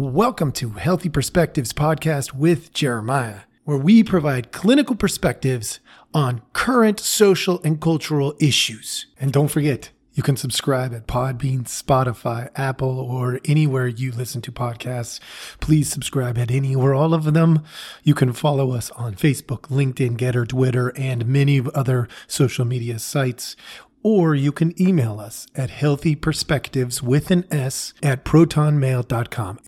Welcome to Healthy Perspectives Podcast with Jeremiah, where we provide clinical perspectives on current social and cultural issues. And don't forget, you can subscribe at Podbean, Spotify, Apple, or anywhere you listen to podcasts. Please subscribe at any or all of them. You can follow us on Facebook, LinkedIn, Gettr, Twitter, and many other social media sites or you can email us at healthyperspectives with an S at protonmail.com.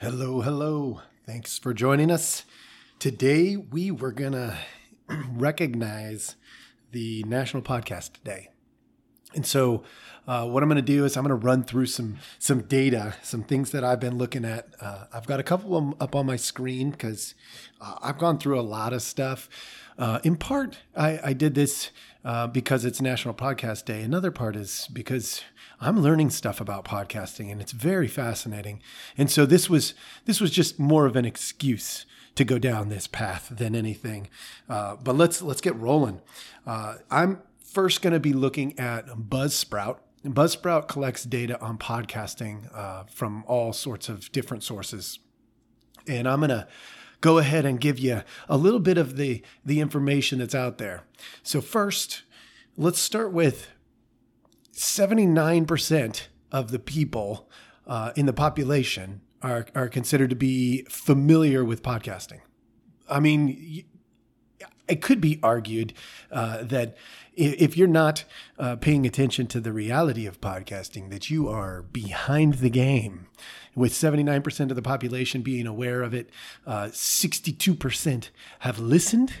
Hello, hello. Thanks for joining us. Today we were going to recognize the National Podcast Day. And so uh, what I'm going to do is I'm going to run through some some data, some things that I've been looking at. Uh, I've got a couple of them up on my screen because uh, I've gone through a lot of stuff. Uh, in part, I, I did this uh, because it's National Podcast Day. Another part is because I'm learning stuff about podcasting, and it's very fascinating. And so this was this was just more of an excuse to go down this path than anything. Uh, but let's let's get rolling. I'm first going to be looking at Buzzsprout. Buzzsprout collects data on podcasting uh, from all sorts of different sources. And I'm going to go ahead and give you a little bit of the, the information that's out there. So, first, let's start with 79% of the people uh, in the population are, are considered to be familiar with podcasting. I mean, it could be argued uh, that if you're not uh, paying attention to the reality of podcasting, that you are behind the game. With 79% of the population being aware of it, uh, 62% have listened,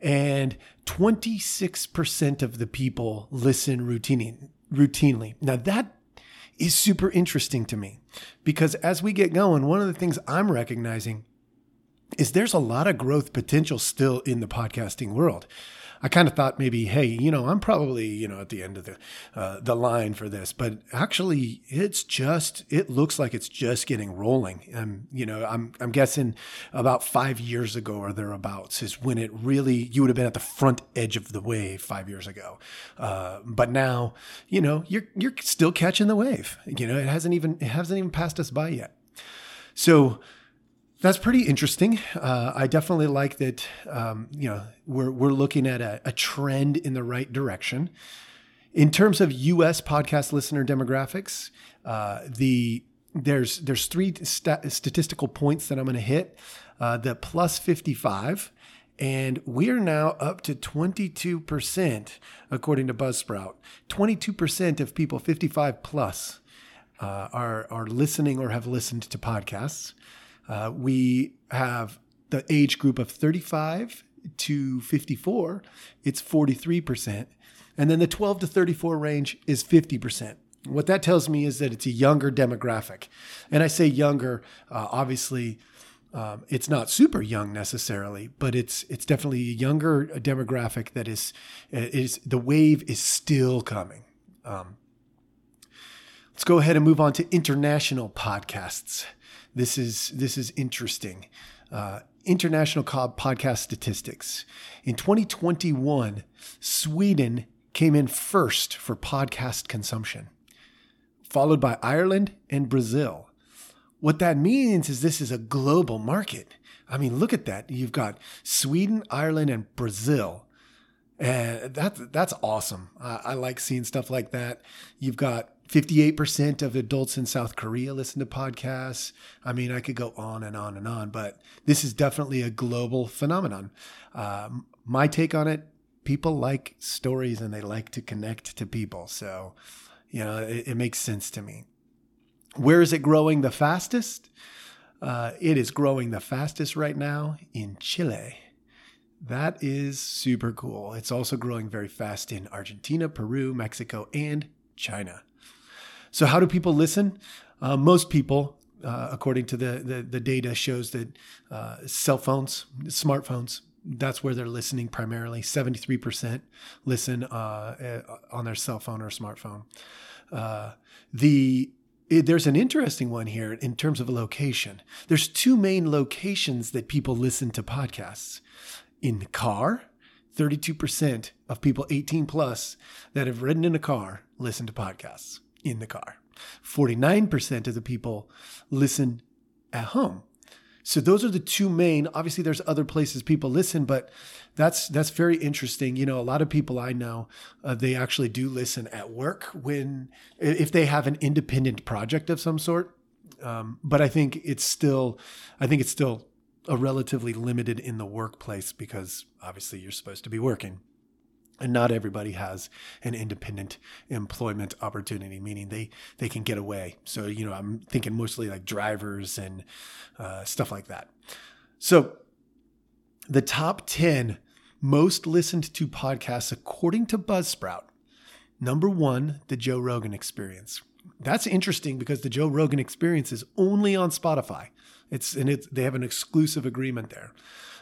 and 26% of the people listen routinely. routinely. Now, that is super interesting to me because as we get going, one of the things I'm recognizing is there's a lot of growth potential still in the podcasting world. I kind of thought maybe, hey, you know, I'm probably you know at the end of the uh, the line for this, but actually, it's just it looks like it's just getting rolling. And you know, I'm I'm guessing about five years ago or thereabouts is when it really you would have been at the front edge of the wave five years ago. Uh, but now, you know, you're you're still catching the wave. You know, it hasn't even it hasn't even passed us by yet. So that's pretty interesting. Uh, I definitely like that. Um, you know, we're we're looking at a, a, trend in the right direction. In terms of U.S. podcast listener demographics, uh, the there's there's three st- statistical points that I'm going to hit. Uh, the plus 55, and we are now up to 22 percent, according to Buzzsprout. 22 percent of people 55 plus uh, are are listening or have listened to podcasts. Uh, we have the age group of 35 to 54, it's 43%. And then the 12 to 34 range is 50%. What that tells me is that it's a younger demographic. And I say younger, uh, obviously, um, it's not super young necessarily, but it's it's definitely a younger demographic that is is the wave is still coming. Um, let's go ahead and move on to international podcasts. This is this is interesting. Uh, international podcast statistics. In 2021, Sweden came in first for podcast consumption, followed by Ireland and Brazil. What that means is this is a global market. I mean, look at that. You've got Sweden, Ireland, and Brazil. And that's that's awesome. I, I like seeing stuff like that. You've got 58% of adults in South Korea listen to podcasts. I mean, I could go on and on and on, but this is definitely a global phenomenon. Um, my take on it people like stories and they like to connect to people. So, you know, it, it makes sense to me. Where is it growing the fastest? Uh, it is growing the fastest right now in Chile. That is super cool. It's also growing very fast in Argentina, Peru, Mexico, and China. So, how do people listen? Uh, most people, uh, according to the, the, the data, shows that uh, cell phones, smartphones, that's where they're listening primarily. Seventy three percent listen uh, eh, on their cell phone or smartphone. Uh, the it, there's an interesting one here in terms of a location. There's two main locations that people listen to podcasts in the car 32% of people 18 plus that have ridden in a car listen to podcasts in the car. 49% of the people listen at home. So those are the two main. Obviously, there's other places people listen, but that's that's very interesting. You know, a lot of people I know uh, they actually do listen at work when if they have an independent project of some sort. Um, but I think it's still, I think it's still a relatively limited in the workplace because obviously you're supposed to be working and not everybody has an independent employment opportunity meaning they they can get away. So you know i'm thinking mostly like drivers and uh, stuff like that. So the top 10 most listened to podcasts according to buzzsprout. Number one the joe rogan experience. That's interesting because the joe rogan experience is only on spotify. It's and it's they have an exclusive agreement there.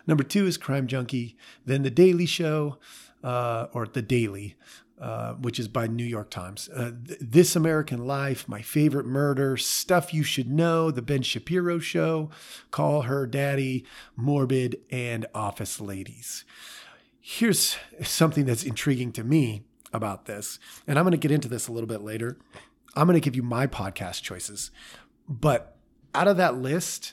Number two is crime junkie then the daily show uh, or The Daily, uh, which is by New York Times. Uh, th- this American Life, My Favorite Murder, Stuff You Should Know, The Ben Shapiro Show, Call Her Daddy, Morbid, and Office Ladies. Here's something that's intriguing to me about this, and I'm going to get into this a little bit later. I'm going to give you my podcast choices. But out of that list,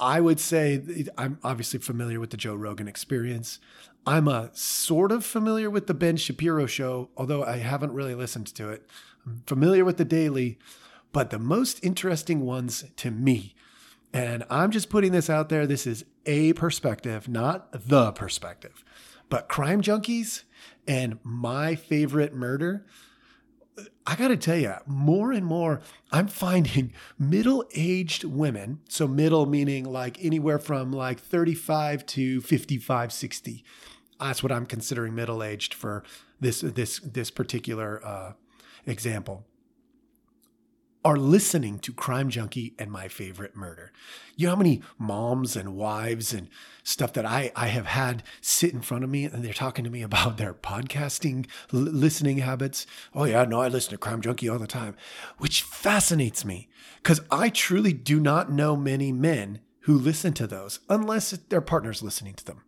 I would say I'm obviously familiar with the Joe Rogan experience. I'm a sort of familiar with the Ben Shapiro show, although I haven't really listened to it. I'm familiar with the Daily, but the most interesting ones to me, and I'm just putting this out there, this is a perspective, not the perspective, but crime junkies and my favorite murder. I got to tell you, more and more, I'm finding middle aged women. So, middle meaning like anywhere from like 35 to 55, 60 that's what I'm considering middle aged for this this this particular uh, example. Are listening to Crime Junkie and My Favorite Murder. You know how many moms and wives and stuff that I, I have had sit in front of me and they're talking to me about their podcasting l- listening habits. Oh, yeah, no, I listen to Crime Junkie all the time, which fascinates me because I truly do not know many men who listen to those unless their partner's listening to them.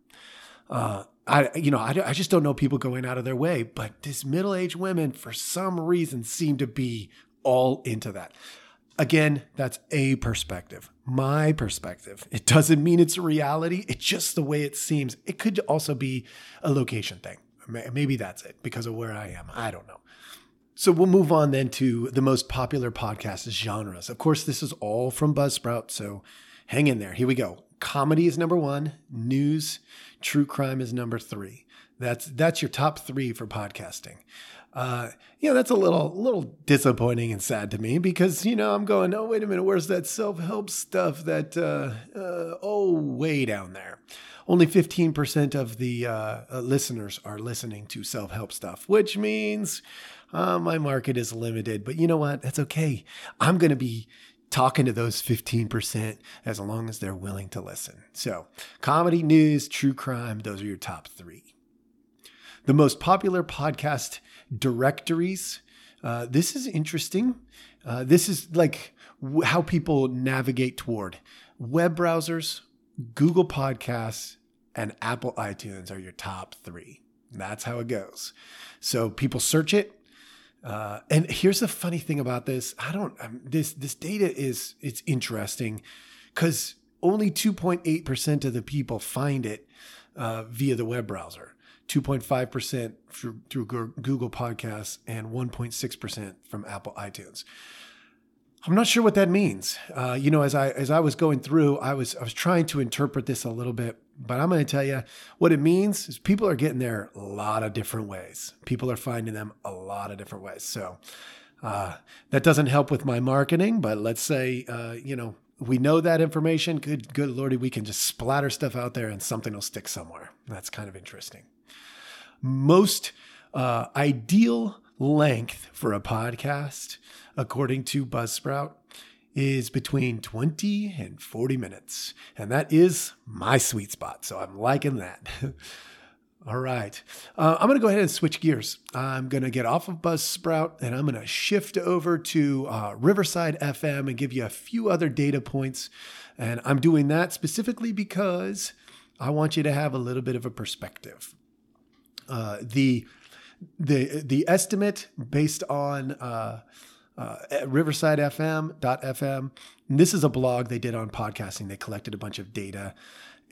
Uh, I, you know, I, I just don't know people going out of their way, but these middle aged women, for some reason, seem to be all into that. Again, that's a perspective, my perspective. It doesn't mean it's a reality. It's just the way it seems. It could also be a location thing. Maybe that's it because of where I am. I don't know. So we'll move on then to the most popular podcast genres. Of course, this is all from Buzzsprout. So hang in there. Here we go comedy is number one, news, true crime is number three. That's that's your top three for podcasting. Uh, you know, that's a little little disappointing and sad to me because you know I'm going, oh wait a minute, where's that self help stuff? That uh, uh, oh way down there. Only 15% of the uh, uh, listeners are listening to self help stuff, which means uh, my market is limited. But you know what? That's okay. I'm going to be talking to those 15% as long as they're willing to listen. So, comedy, news, true crime, those are your top three. The most popular podcast directories. Uh, this is interesting. Uh, this is like w- how people navigate toward web browsers, Google Podcasts, and Apple iTunes are your top three. That's how it goes. So people search it, uh, and here's the funny thing about this: I don't. Um, this this data is it's interesting because only 2.8 percent of the people find it uh, via the web browser. 2.5 percent through, through Google Podcasts and 1.6 percent from Apple iTunes. I'm not sure what that means. Uh, you know, as I as I was going through, I was I was trying to interpret this a little bit, but I'm going to tell you what it means is people are getting there a lot of different ways. People are finding them a lot of different ways. So uh, that doesn't help with my marketing, but let's say uh, you know we know that information. Good, good lordy, we can just splatter stuff out there and something will stick somewhere. That's kind of interesting. Most uh, ideal length for a podcast according to Buzzsprout, is between 20 and 40 minutes. And that is my sweet spot. So I'm liking that. All right. Uh, I'm going to go ahead and switch gears. I'm going to get off of Buzzsprout and I'm going to shift over to uh, Riverside FM and give you a few other data points. And I'm doing that specifically because I want you to have a little bit of a perspective. Uh, the the the estimate based on uh, uh, riversidefm.fm. And this is a blog they did on podcasting. They collected a bunch of data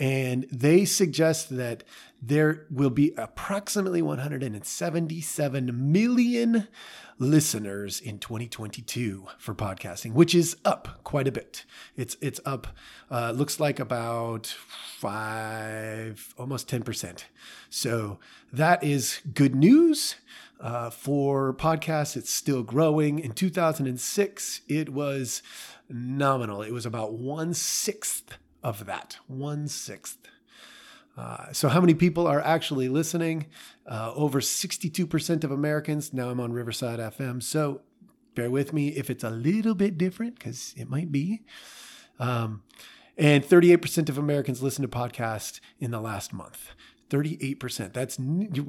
and they suggest that there will be approximately 177 million listeners in 2022 for podcasting, which is up quite a bit. It's it's up, uh, looks like about five, almost 10%. So that is good news. Uh, for podcasts, it's still growing. In 2006, it was nominal. It was about one sixth of that, one sixth. Uh, so, how many people are actually listening? Uh, over 62% of Americans. Now I'm on Riverside FM. So, bear with me if it's a little bit different, because it might be. Um, and 38% of Americans listen to podcasts in the last month. 38%. That's, I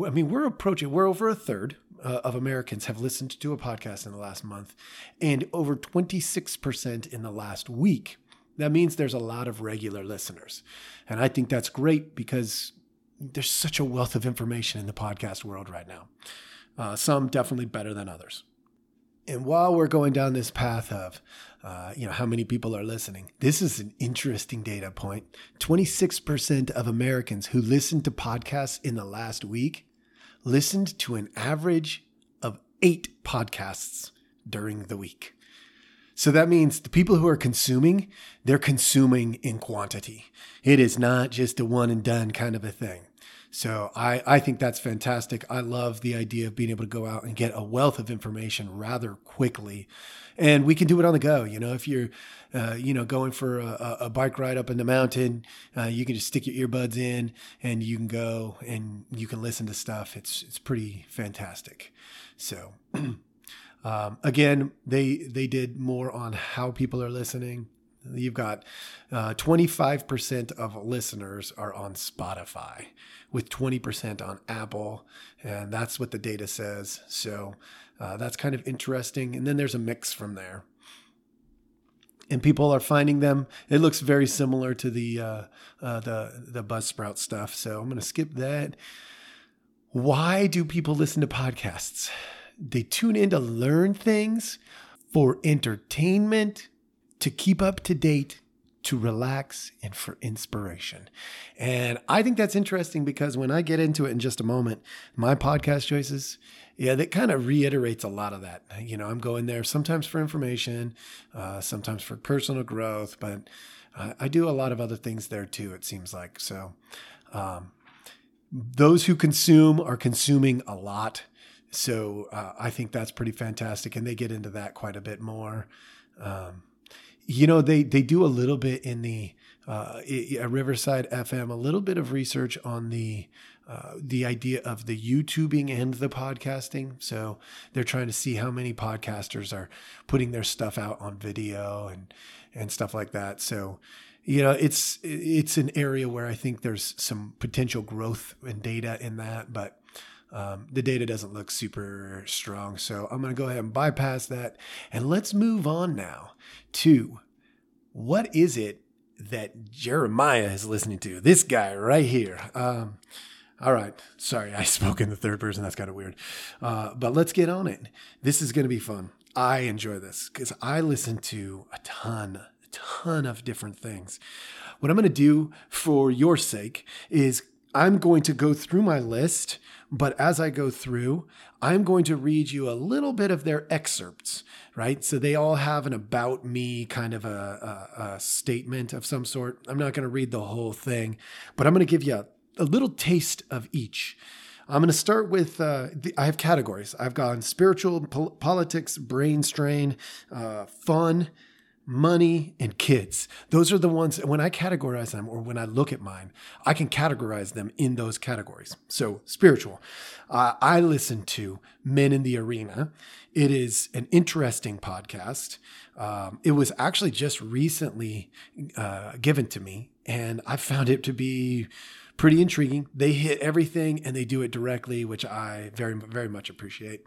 mean, we're approaching, we're over a third uh, of Americans have listened to a podcast in the last month, and over 26% in the last week. That means there's a lot of regular listeners. And I think that's great because there's such a wealth of information in the podcast world right now. Uh, some definitely better than others. And while we're going down this path of, uh, you know, how many people are listening, this is an interesting data point. 26% of Americans who listened to podcasts in the last week listened to an average of eight podcasts during the week. So that means the people who are consuming, they're consuming in quantity. It is not just a one and done kind of a thing. So I, I think that's fantastic. I love the idea of being able to go out and get a wealth of information rather quickly. And we can do it on the go. You know, if you're, uh, you know, going for a, a, bike ride up in the mountain, uh, you can just stick your earbuds in and you can go and you can listen to stuff. It's, it's pretty fantastic. So Um, again, they they did more on how people are listening. You've got uh, 25% of listeners are on Spotify, with 20% on Apple, and that's what the data says. So uh, that's kind of interesting. And then there's a mix from there. And people are finding them. It looks very similar to the uh, uh the the Buzzsprout stuff. So I'm going to skip that. Why do people listen to podcasts? They tune in to learn things for entertainment, to keep up to date, to relax, and for inspiration. And I think that's interesting because when I get into it in just a moment, my podcast choices, yeah, that kind of reiterates a lot of that. You know, I'm going there sometimes for information, uh, sometimes for personal growth, but uh, I do a lot of other things there too, it seems like. So, um, those who consume are consuming a lot. So uh, I think that's pretty fantastic, and they get into that quite a bit more. Um, you know, they they do a little bit in the uh, Riverside FM, a little bit of research on the uh, the idea of the YouTubing and the podcasting. So they're trying to see how many podcasters are putting their stuff out on video and and stuff like that. So you know, it's it's an area where I think there's some potential growth and data in that, but um, the data doesn't look super strong. So I'm going to go ahead and bypass that. And let's move on now to what is it that Jeremiah is listening to? This guy right here. Um, all right. Sorry, I spoke in the third person. That's kind of weird. Uh, but let's get on it. This is going to be fun. I enjoy this because I listen to a ton, a ton of different things. What I'm going to do for your sake is I'm going to go through my list but as I go through, I'm going to read you a little bit of their excerpts, right? So they all have an about me kind of a, a, a statement of some sort. I'm not going to read the whole thing, but I'm going to give you a, a little taste of each. I'm going to start with uh, the, I have categories. I've gone spiritual, pol- politics, brain strain, uh, fun, money, and kids. Those are the ones, when I categorize them or when I look at mine, I can categorize them in those categories. So, spiritual. Uh, I listen to Men in the Arena. It is an interesting podcast. Um, it was actually just recently uh, given to me, and I found it to be pretty intriguing. They hit everything and they do it directly, which I very, very much appreciate.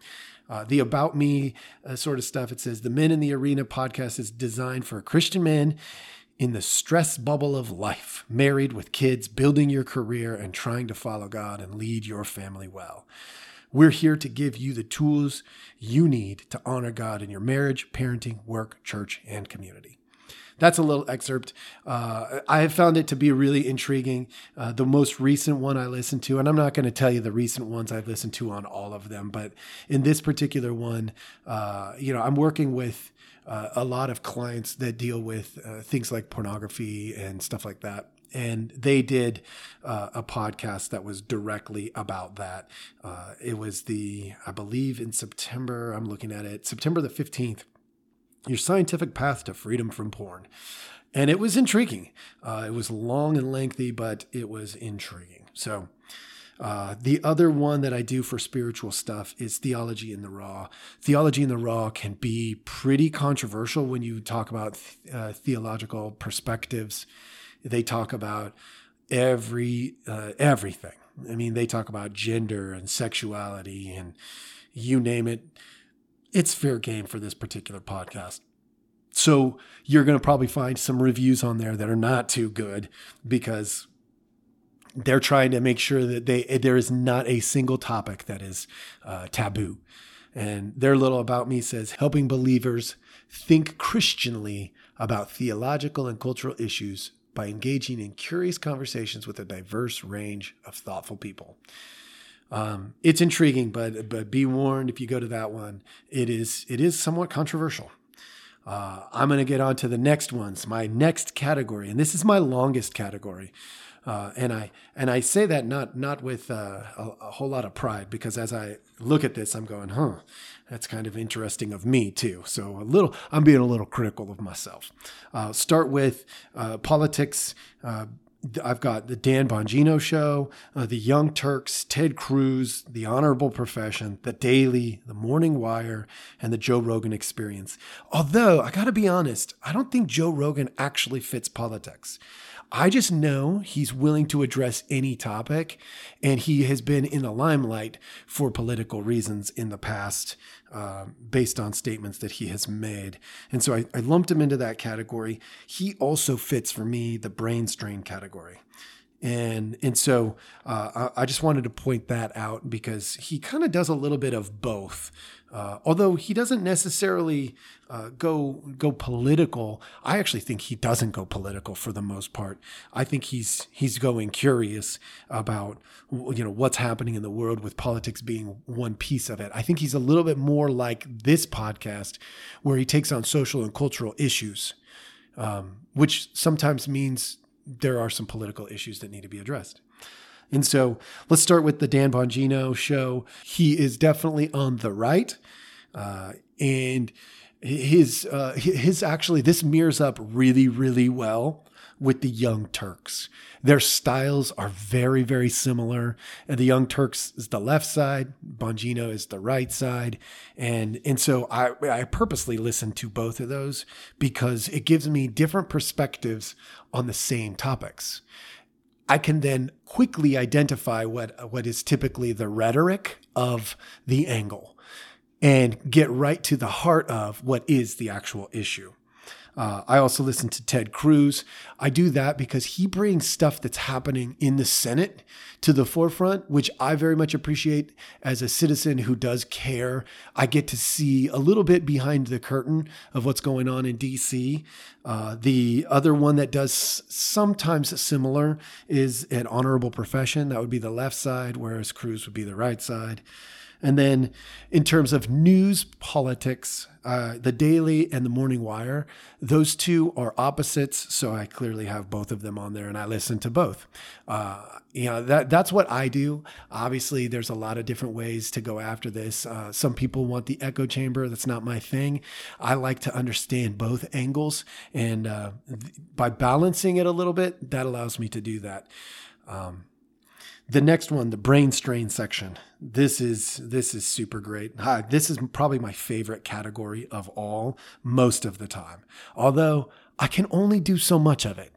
Uh, the About Me uh, sort of stuff, it says the Men in the Arena podcast is designed for a Christian men in the stress bubble of life, married with kids, building your career, and trying to follow God and lead your family well. We're here to give you the tools you need to honor God in your marriage, parenting, work, church, and community. That's a little excerpt. Uh, I have found it to be really intriguing. Uh, the most recent one I listened to, and I'm not going to tell you the recent ones I've listened to on all of them, but in this particular one, uh, you know, I'm working with uh, a lot of clients that deal with uh, things like pornography and stuff like that. And they did uh, a podcast that was directly about that. It was the, I believe in September, I'm looking at it, September the 15th, Your Scientific Path to Freedom from Porn. And it was intriguing. Uh, it was long and lengthy, but it was intriguing. So, uh, the other one that I do for spiritual stuff is theology in the raw. Theology in the raw can be pretty controversial when you talk about uh, theological perspectives. They talk about every uh, everything. I mean, they talk about gender and sexuality and you name it. It's fair game for this particular podcast. So you're going to probably find some reviews on there that are not too good because they're trying to make sure that they there is not a single topic that is uh, taboo. And their little about me says helping believers think Christianly about theological and cultural issues by engaging in curious conversations with a diverse range of thoughtful people. Um, it's intriguing, but but be warned if you go to that one, it is it is somewhat controversial. Uh, I'm going to get on to the next ones, my next category, and this is my longest category. Uh, and I and I say that not not with uh, a, a, whole lot of pride because as I look at this, I'm going, huh, that's kind of interesting of me too. So a little, I'm being a little critical of myself. Uh, start with uh, politics. I've got the Dan Bongino show, uh, the Young Turks, Ted Cruz, the Honorable Profession, the Daily, the Morning Wire, and the Joe Rogan Experience. Although I got to be honest, I don't think Joe Rogan actually fits politics. I just know he's willing to address any topic, and he has been in the limelight for political reasons in the past, uh, based on statements that he has made. And so I, I lumped him into that category. He also fits for me the brain strain category. And and so uh, I, I just wanted to point that out because he kind of does a little bit of both. Uh, although he doesn't necessarily uh, go go political, I actually think he doesn't go political for the most part. I think he's he's going curious about you know what's happening in the world with politics being one piece of it. I think he's a little bit more like this podcast, where he takes on social and cultural issues, um, which sometimes means there are some political issues that need to be addressed. And so let's start with the Dan Bongino show. He is definitely on the right. Uh, and his uh, his actually this mirrors up really really well with the Young Turks. Their styles are very very similar. And the Young Turks is the left side, Bongino is the right side, and and so I I purposely listen to both of those because it gives me different perspectives on the same topics. I can then quickly identify what what is typically the rhetoric of the angle and get right to the heart of what is the actual issue. Uh, I also listen to Ted Cruz. I do that because he brings stuff that's happening in the Senate to the forefront, which I very much appreciate as a citizen who does care. I get to see a little bit behind the curtain of what's going on in DC. Uh, the other one that does sometimes similar is an honorable profession. That would be the left side, whereas Cruz would be the right side. And then in terms of news, politics, uh, the Daily and the Morning Wire, those two are opposites. So I clearly have both of them on there and I listen to both. Uh, you know, that, that's what I do. Obviously, there's a lot of different ways to go after this. Uh, some people want the echo chamber. That's not my thing. I like to understand both angles. And uh, by balancing it a little bit, that allows me to do that. Um, The next one, the brain strain section. This is this is super great. Hi, this is probably my favorite category of all most of the time. Although I can only do so much of it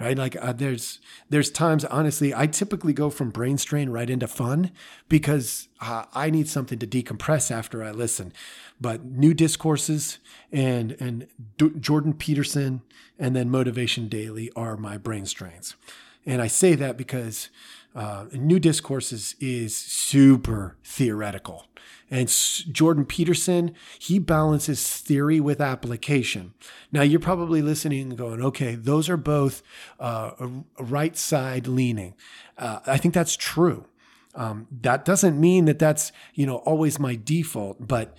right? Like uh, there's there's times honestly I typically go from brain strain right into fun because uh, I need something to decompress after I listen. But new discourses and and D- Jordan Peterson and then Motivation Daily are my brain strains, and I say that because uh, new discourses is super theoretical and Jordan Peterson, he balances theory with application. Now, you're probably listening and going, okay, those are both uh, right side leaning. Uh, I think that's true. Um, that doesn't mean that that's you know always my default, but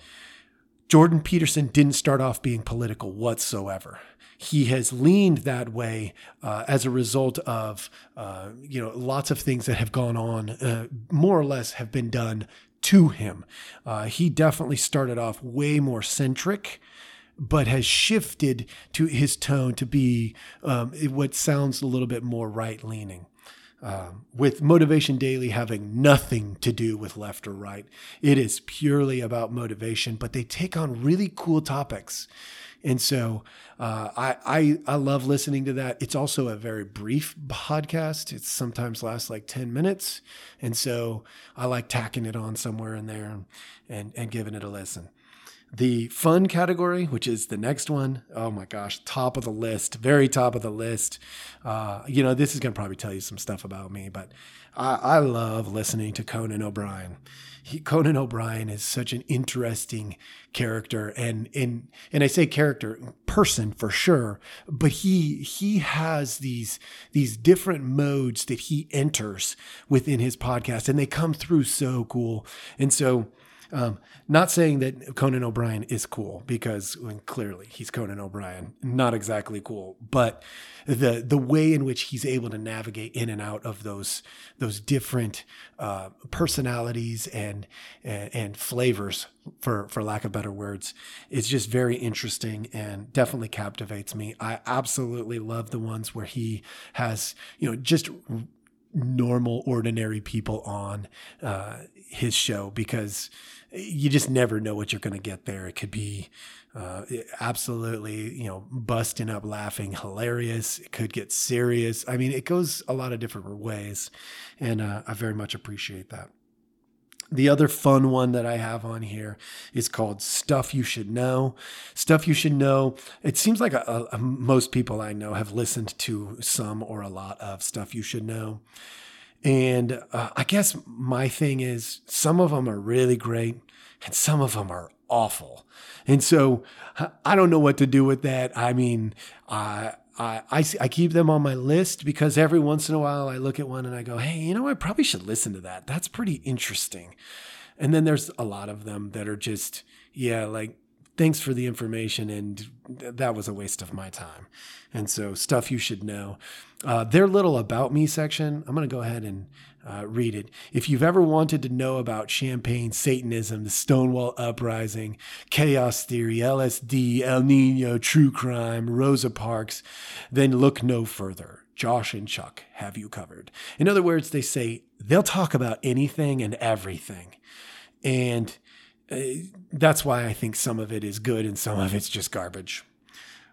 Jordan Peterson didn't start off being political whatsoever he has leaned that way uh, as a result of uh, you know lots of things that have gone on, uh, more or less have been done to him. Uh, he definitely started off way more centric, but has shifted to his tone to be um, what sounds a little bit more right leaning. Um, with Motivation Daily having nothing to do with left or right. It is purely about motivation, but they take on really cool topics. And so uh, I, I, I love listening to that. It's also a very brief podcast. It sometimes lasts like 10 minutes. And so I like tacking it on somewhere in there and, and, and giving it a listen. The fun category, which is the next one, oh my gosh, top of the list, very top of the list. Uh, you know, this is going to probably tell you some stuff about me, but I, I love listening to Conan O'Brien he, Conan O'Brien is such an interesting character, and and and I say character person for sure, but he he has these these different modes that he enters within his podcast, and they come through so cool, and so um, not saying that Conan O'Brien is cool because clearly he's Conan O'Brien, not exactly cool, but the the way in which he's able to navigate in and out of those those different uh, personalities and, and and flavors, for for lack of better words, is just very interesting and definitely captivates me. I absolutely love the ones where he has you know just normal ordinary people on uh, his show because you just never know what you're going to get there. It could be uh, absolutely, you know, busting up laughing, hilarious. It could get serious. I mean, it goes a lot of different ways, and uh, I very much appreciate that. The other fun one that I have on here is called Stuff You Should Know. Stuff You Should Know. It seems like a, a, most people I know have listened to some or a lot of Stuff You Should Know. And uh, I guess my thing is some of them are really great and some of them are awful. And so I don't know what to do with that. I mean, I, I, I keep them on my list because every once in a while I look at one and I go, hey, you know, I probably should listen to that. That's pretty interesting. And then there's a lot of them that are just, yeah, like, thanks for the information. And that was a waste of my time. And so, stuff you should know. Uh, their little about me section, I'm going to go ahead and uh, read it. If you've ever wanted to know about Champagne, Satanism, the Stonewall Uprising, Chaos Theory, LSD, El Nino, True Crime, Rosa Parks, then look no further. Josh and Chuck have you covered. In other words, they say they'll talk about anything and everything. And that's why I think some of it is good and some of it's just garbage.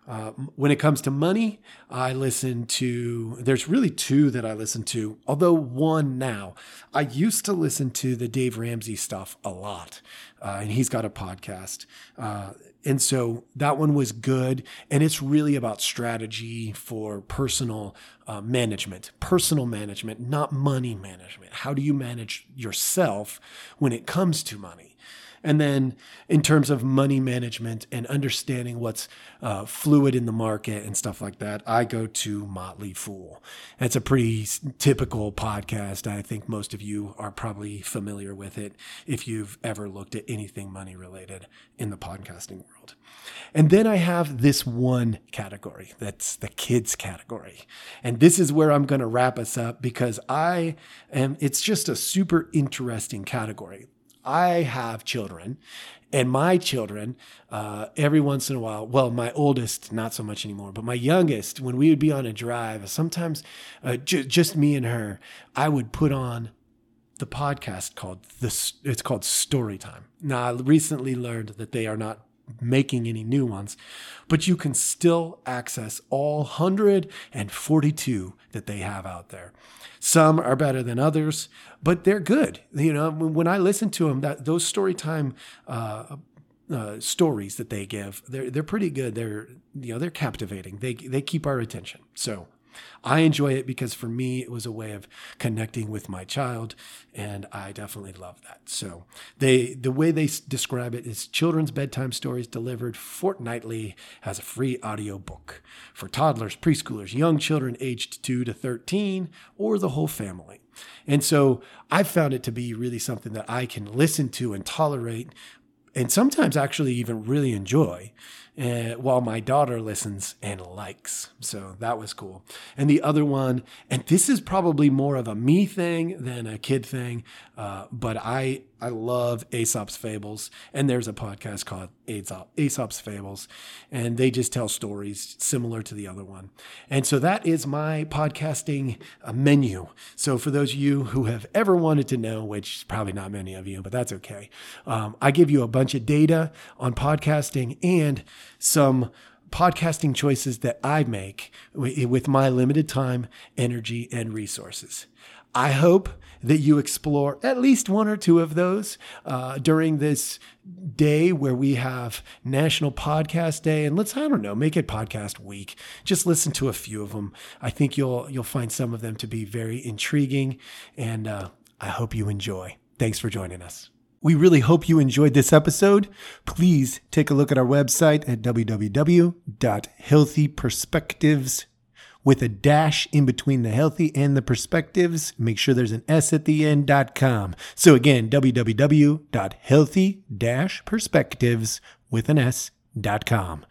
Uh, when it comes to money, I listen to, there's really two that I listen to, although one now. I used to listen to the Dave Ramsey stuff a lot, uh, and he's got a podcast. Uh, and so that one was good. And it's really about strategy for personal uh, management, personal management, not money management. How do you manage yourself when it comes to money? And then in terms of money management and understanding what's uh, fluid in the market and stuff like that, I go to Motley Fool. It's a pretty typical podcast. I think most of you are probably familiar with it if you've ever looked at anything money related in the podcasting world. And then I have this one category that's the kids category. And this is where I'm going to wrap us up because I am, it's just a super interesting category. I have children, and my children, uh, every once in a while, well, my oldest, not so much anymore, but my youngest, when we would be on a drive, sometimes uh, ju- just me and her, I would put on the podcast called this. It's called story time Now, I recently learned that they are not making any new ones, but you can still access all 142 that they have out there. Some are better than others, but they're good. You know, when I listen to them, that those storytime uh, uh, stories that they give, they're they're pretty good. They're you know they're captivating. They they keep our attention. So I enjoy it because for me, it was a way of connecting with my child, and I definitely love that. So they, the way they describe it is children's bedtime stories delivered fortnightly as a free audio book for toddlers, preschoolers, young children aged two to 13, or the whole family. And so I found it to be really something that I can listen to and tolerate and sometimes actually even really enjoy uh, while my daughter listens and likes. So that was cool. And the other one, and this is probably more of a me thing than a kid thing, uh, but I I love Aesop's Fables, and there's a podcast called Aesop, Aesop's Fables, and they just tell stories similar to the other one. And so that is my podcasting uh, menu. So for those of you who have ever wanted to know, which probably not many of you, but that's okay, um, I give you a bunch of data on podcasting and some podcasting choices that I make with my limited time, energy, and resources. I hope that you explore at least one or two of those uh, during this day where we have National Podcast Day, and let's I don't know make it Podcast Week. Just listen to a few of them. I think you'll you'll find some of them to be very intriguing, and uh, I hope you enjoy. Thanks for joining us. We really hope you enjoyed this episode. Please take a look at our website at www.healthyperspectives with a dash in between the healthy and the perspectives. Make sure there's an S at the end.com. So again, www.healthy-perspectives with an S.com.